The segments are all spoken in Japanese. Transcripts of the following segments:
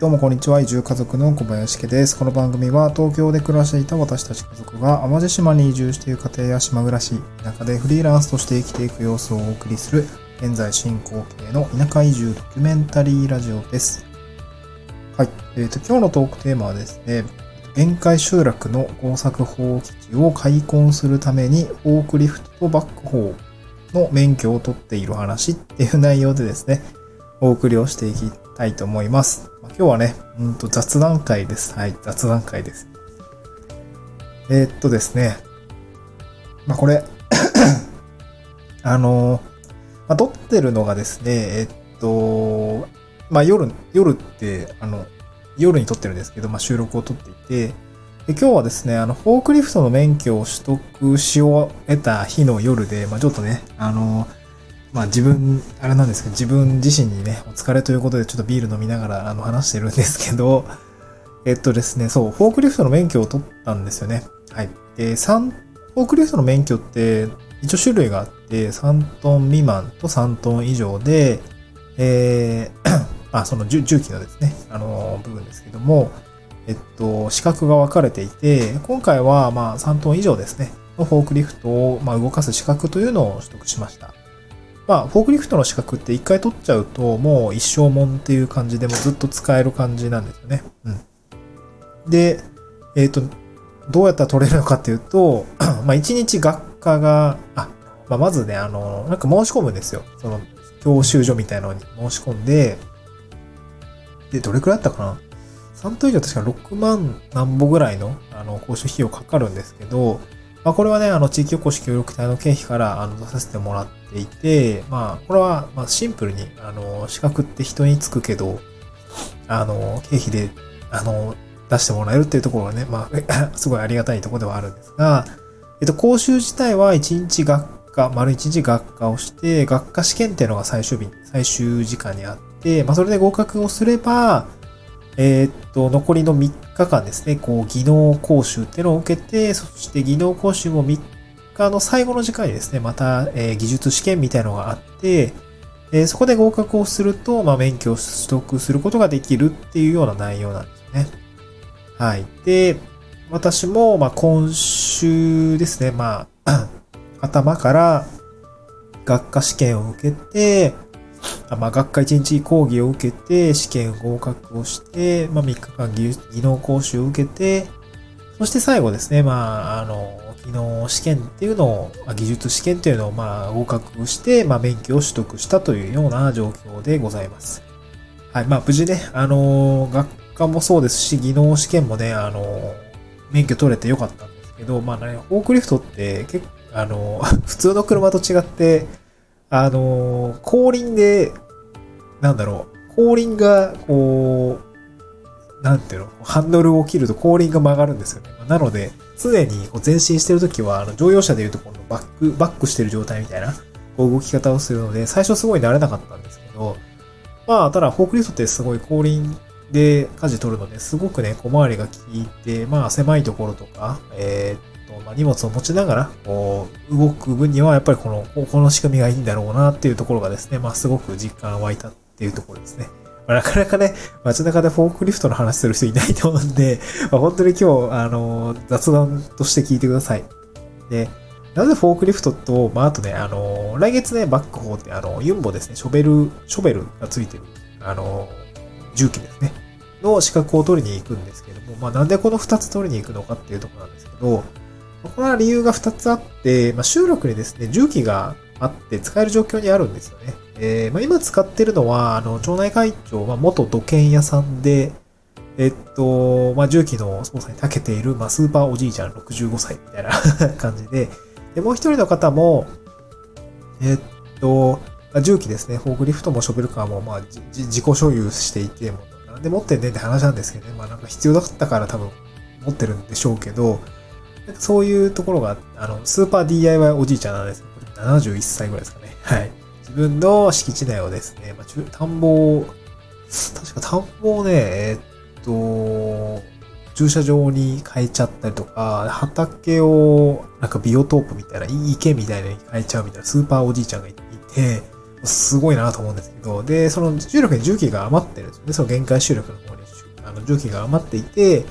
どうもこんにちは。移住家族の小林家です。この番組は東京で暮らしていた私たち家族が淡路島に移住している家庭や島暮らし、田舎でフリーランスとして生きていく様子をお送りする現在進行形の田舎移住ドキュメンタリーラジオです。はい。えっ、ー、と、今日のトークテーマはですね、限界集落の工作法基地を開墾するためにフォークリフトとバックホーの免許を取っている話っていう内容でですね、お送りをしていきたいと思います。今日はね、うんと雑談会です。はい、雑談会です。えー、っとですね。まあ、これ あのまあ、撮ってるのがですね、えっと、まあ、夜、夜って、あの、夜に撮ってるんですけど、まあ、収録を撮っていて、で今日はですね、あの、フォークリフトの免許を取得しを得た日の夜で、まあ、ちょっとね、あのまあ自分、あれなんですけど、自分自身にね、お疲れということでちょっとビール飲みながらあの話してるんですけど、えっとですね、そう、フォークリフトの免許を取ったんですよね。はい。で、3、フォークリフトの免許って一応種類があって、3トン未満と3トン以上で、えー、あ、その重機のですね、あの、部分ですけども、えっと、資格が分かれていて、今回はまあ3トン以上ですね、のフォークリフトをまあ動かす資格というのを取得しました。まあ、フォークリフトの資格って一回取っちゃうと、もう一生もんっていう感じでもずっと使える感じなんですよね。うん。で、えっ、ー、と、どうやったら取れるのかっていうと、まあ、一日学科が、あ、まあ、まずね、あの、なんか申し込むんですよ。その、教習所みたいなのに申し込んで、で、どれくらいだったかな ?3 等以上確か6万何歩ぐらいの、あの、講習費用かかるんですけど、まあ、これはね、あの、地域おこし協力隊の経費から、あの、出させてもらっていて、まあ、これは、まあ、シンプルに、あの、資格って人につくけど、あの、経費で、あの、出してもらえるっていうところがね、まあ、すごいありがたいところではあるんですが、えっと、講習自体は1日学科、丸1日学科をして、学科試験っていうのが最終日、最終時間にあって、まあ、それで合格をすれば、えー、っと、残りの3日間ですね、こう、技能講習っていうのを受けて、そして技能講習も3日の最後の時間にですね、また、えー、技術試験みたいなのがあって、えー、そこで合格をすると、まあ、免許を取得することができるっていうような内容なんですね。はい。で、私も、まあ、今週ですね、まあ、頭から学科試験を受けて、まあ、学科1日講義を受けて、試験合格をして、まあ、3日間技能講習を受けて、そして最後ですね、まあ、あの、技能試験っていうのを、技術試験っていうのを、まあ、合格して、まあ、免許を取得したというような状況でございます。はい。まあ、無事ね、あの、学科もそうですし、技能試験もね、あの、免許取れてよかったんですけど、まあね、フォークリフトって結構、あの、普通の車と違って、あの、後輪で、なんだろう、後輪が、こう、なんていうの、ハンドルを切ると後輪が曲がるんですよね。なので、常にこう前進してるときは、あの乗用車でいうとこのバック、バックしてる状態みたいな、こう動き方をするので、最初すごい慣れなかったんですけど、まあ、ただ、フォークリフトってすごい後輪で舵取るので、すごくね、小回りが効いて、まあ、狭いところとか、えー、まあ、荷物を持ちながら、こう、動く分には、やっぱりこの、この仕組みがいいんだろうなっていうところがですね、まあ、すごく実感湧いたっていうところですね。まあ、なかなかね、街中でフォークリフトの話する人いないと思うんで、まあ、本当に今日、あの、雑談として聞いてください。で、なぜフォークリフトと、まあ、あとね、あの、来月ね、バックホーって、あの、ユンボですね、ショベル、ショベルがついてる、あの、重機ですね、の資格を取りに行くんですけども、まあ、なんでこの2つ取りに行くのかっていうところなんですけど、これは理由が2つあって、まあ、収録にですね、重機があって使える状況にあるんですよね。えー、まあ、今使ってるのは、あの、町内会長は元土建屋さんで、えっと、まあ、重機の操作に長けている、まあ、スーパーおじいちゃん65歳みたいな 感じで、で、もう一人の方も、えっと、まあ重機ですね、フォークリフトもショベルカーも、まあ、自己所有していて、なんで持ってんねんって話なんですけどね、まあなんか必要だったから多分持ってるんでしょうけど、そういうところが、あの、スーパー DIY おじいちゃんなんです。71歳ぐらいですかね。はい。自分の敷地内をですね、まあ、田んぼを、確か田んぼをね、えー、っと、駐車場に変えちゃったりとか、畑をなんかビオトープみたいな、池みたいなに変えちゃうみたいなスーパーおじいちゃんがいて、すごいなと思うんですけど、で、その重力に重機が余ってるんですよね。その限界収力の方にあの、重機が余っていて、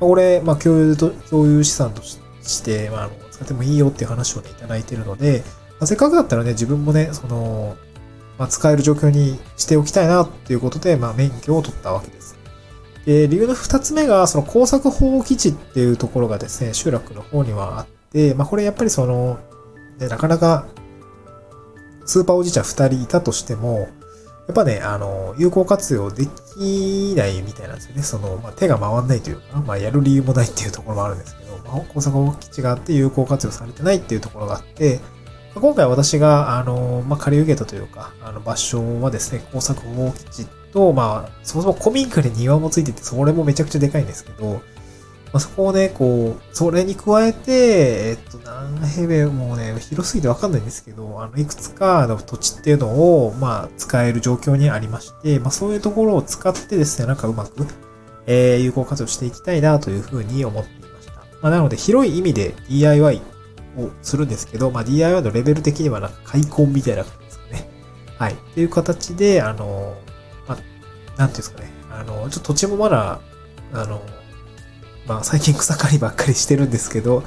これ、まあ、共有と、共有資産として、まあ、使ってもいいよっていう話をね、いただいているので、まあ、せっかくだったらね、自分もね、その、まあ、使える状況にしておきたいなっていうことで、まあ、免許を取ったわけです。で、理由の二つ目が、その工作法基地っていうところがですね、集落の方にはあって、まあ、これやっぱりその、ね、なかなか、スーパーおじいちゃん二人いたとしても、やっぱね、あの、有効活用できないみたいなんですよね。その、まあ、手が回んないというか、まあ、やる理由もないっていうところもあるんですけど、まあ、工作法基地があって有効活用されてないっていうところがあって、今回私が、あの、まあ、借り受けたというか、あの、場所はですね、工作法基地と、まあ、そもそも古民家に庭もついてて、それもめちゃくちゃでかいんですけど、まあ、そこをね、こう、それに加えて、えっと、何平米もうね、広すぎてわかんないんですけど、あの、いくつかの土地っていうのを、まあ、使える状況にありまして、まあ、そういうところを使ってですね、なんかうまく、えー、有効活用していきたいなというふうに思っていました。まあ、なので、広い意味で DIY をするんですけど、まあ、DIY のレベル的にはなんか開墾みたいな感じですかね。はい。っていう形で、あの、まあ、なんていうんですかね、あの、ちょっと土地もまだ、あの、まあ最近草刈りばっかりしてるんですけど、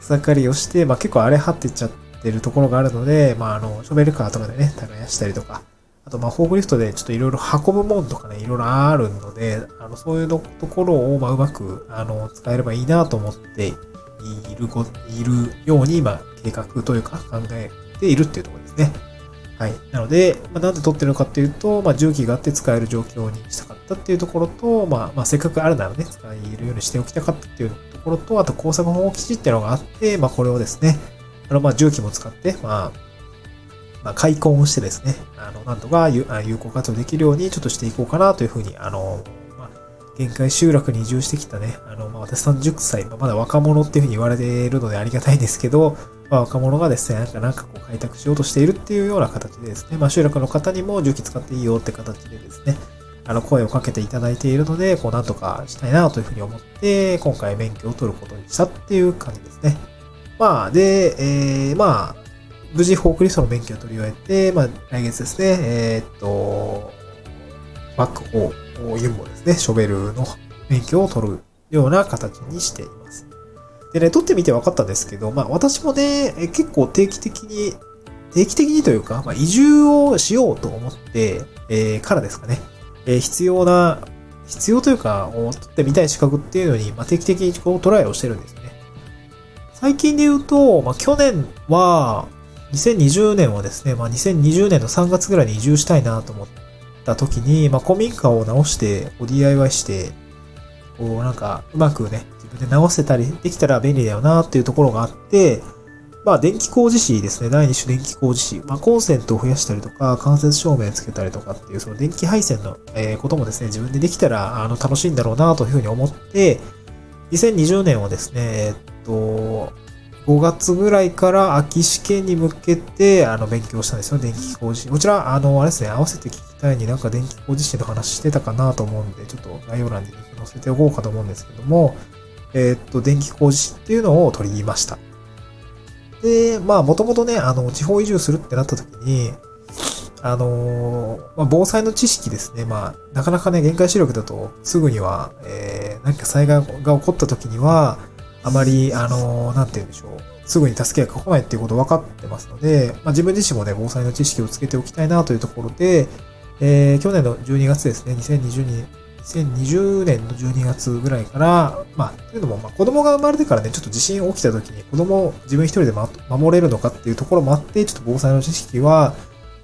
草刈りをして、まあ結構荒れ張ってっちゃってるところがあるので、まああの、ショベルカーとかでね、耕したりとか、あとまあフォークリフトでちょっといろいろ運ぶもんとかね、いろいろあるので、あの、そういうところをまあうまく、あの、使えればいいなと思っている、いるように今計画というか考えているっていうところですね。はい。なので、まあ、なんで撮ってるのかっていうと、まあ、重機があって使える状況にしたかったっていうところと、まあ、まあ、せっかくあるならね、使えるようにしておきたかったっていうところと、あと工作法基地っていうのがあって、まあ、これをですね、あの、まあ、重機も使って、まあ、まあ、開墾をしてですね、あの、なんとか有効活用できるようにちょっとしていこうかなというふうに、あの、まあ、限界集落に移住してきたね、あの、まあ、私30歳、まあ、まだ若者っていうふうに言われているのでありがたいんですけど、まあ、若者がですね、なんかなんかこう開拓しようとしているっていうような形でですね、まあ、集落の方にも重機使っていいよって形でですね、あの、声をかけていただいているので、こう、なんとかしたいなというふうに思って、今回免許を取ることにしたっていう感じですね。まあ、で、えー、まあ、無事フォークリフトの免許を取り終えて、まあ、来月ですね、えー、っと、バックホー、ユンボですね、ショベルの免許を取るような形にしています。でね、撮ってみて分かったんですけど、まあ私もね、結構定期的に、定期的にというか、まあ、移住をしようと思って、えー、からですかね、えー、必要な、必要というか、取ってみたい資格っていうのに、まあ、定期的にこうトライをしてるんですね。最近で言うと、まあ、去年は、2020年はですね、まあ、2020年の3月ぐらいに移住したいなと思った時に、まあ、古民家を直して、DIY して、こうなんか、うまくね、自分で直せたりできたら便利だよなっていうところがあって、まあ、電気工事士ですね。第2種電気工事士。まあ、コンセントを増やしたりとか、間接照明つけたりとかっていう、その電気配線の、えこともですね、自分でできたら、あの、楽しいんだろうなというふうに思って、2020年をですね、えっと、5月ぐらいから秋試験に向けて、あの、勉強したんですよ、電気工事士。こちら、あの、あれですね、合わせて聞きたいになんか電気工事士の話してたかなと思うんで、ちょっと概要欄に載せておこうかと思うんですけども、え、っと、電気工事士っていうのを取りました。で、まあ、もともとね、あの、地方移住するってなった時に、あのー、まあ、防災の知識ですね。まあ、なかなかね、限界視力だと、すぐには、えー、何か災害が起こった時には、あまり、あのー、なんて言うんでしょう。すぐに助けが来ないっていうこと分かってますので、まあ、自分自身もね、防災の知識をつけておきたいなというところで、えー、去年の12月ですね、2022 2020年の12月ぐらいから、まあ、というのも、まあ、子供が生まれてからね、ちょっと地震起きた時に子供を自分一人で守れるのかっていうところもあって、ちょっと防災の知識は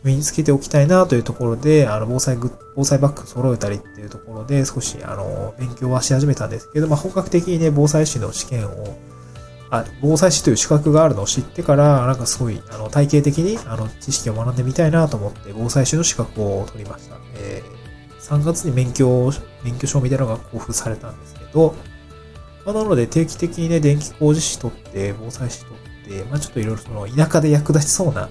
身につけておきたいなというところで、あの、防災グ防災バッグ揃えたりっていうところで、少し、あの、勉強はし始めたんですけど、まあ、本格的にね、防災士の試験を、あ、防災士という資格があるのを知ってから、なんかすごい、あの、体系的に、あの、知識を学んでみたいなと思って、防災士の資格を取りました。えー3月に免許、免許証みたいなのが交付されたんですけど、まあ、なので定期的にね、電気工事士取って、防災士取って、まあちょっといろいろその田舎で役立ちそうな、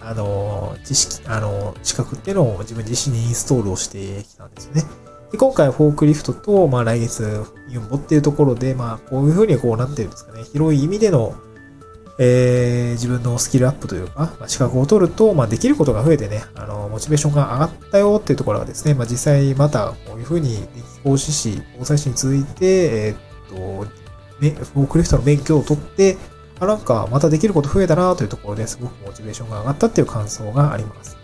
あの、知識、あの、資格っていうのを自分自身にインストールをしてきたんですよね。で、今回フォークリフトと、まあ来月ユンボっていうところで、まあこういうふうにこう、なんていうんですかね、広い意味での、えー、自分のスキルアップというか、まあ、資格を取ると、まあ、できることが増えてね、あの、モチベーションが上がったよっていうところがですね、まあ、実際またこういうふうに、講師士、防災士に続いて、えー、っと、フォークリフトの免許を取って、あ、なんかまたできること増えたなというところですごくモチベーションが上がったっていう感想があります。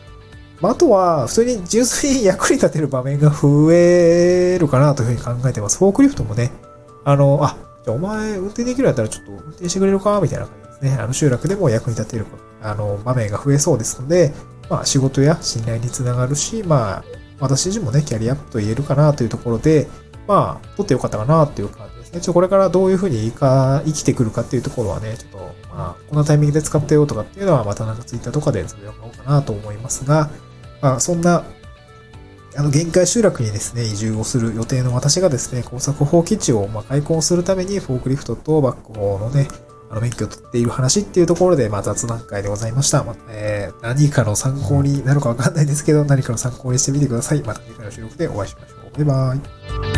まあ、あとは、普通に純粋に役に立てる場面が増えるかなというふうに考えてます。フォークリフトもね、あの、あ、じゃあお前運転できるんだったらちょっと運転してくれるか？みたいな感じですね。あの集落でも役に立てる、あの、場面が増えそうですので、まあ仕事や信頼につながるし、まあ、私自身もね、キャリアアップと言えるかなというところで、まあ、取ってよかったかなっていう感じですね。ちょっとこれからどういうふうにか生きてくるかっていうところはね、ちょっと、まあ、このタイミングで使ってよとかっていうのは、またなんかツイッターとかでつぶやこうかなと思いますが、まあ、そんな、あの、限界集落にですね、移住をする予定の私がですね、工作放棄地をま開墾するために、フォークリフトとバックホーのね、あの、免許を取っている話っていうところで、まあ、雑談会でございました。まあ、えー、何かの参考になるかわかんないですけど、何かの参考にしてみてください。また次回の収録でお会いしましょう。バイバーイ。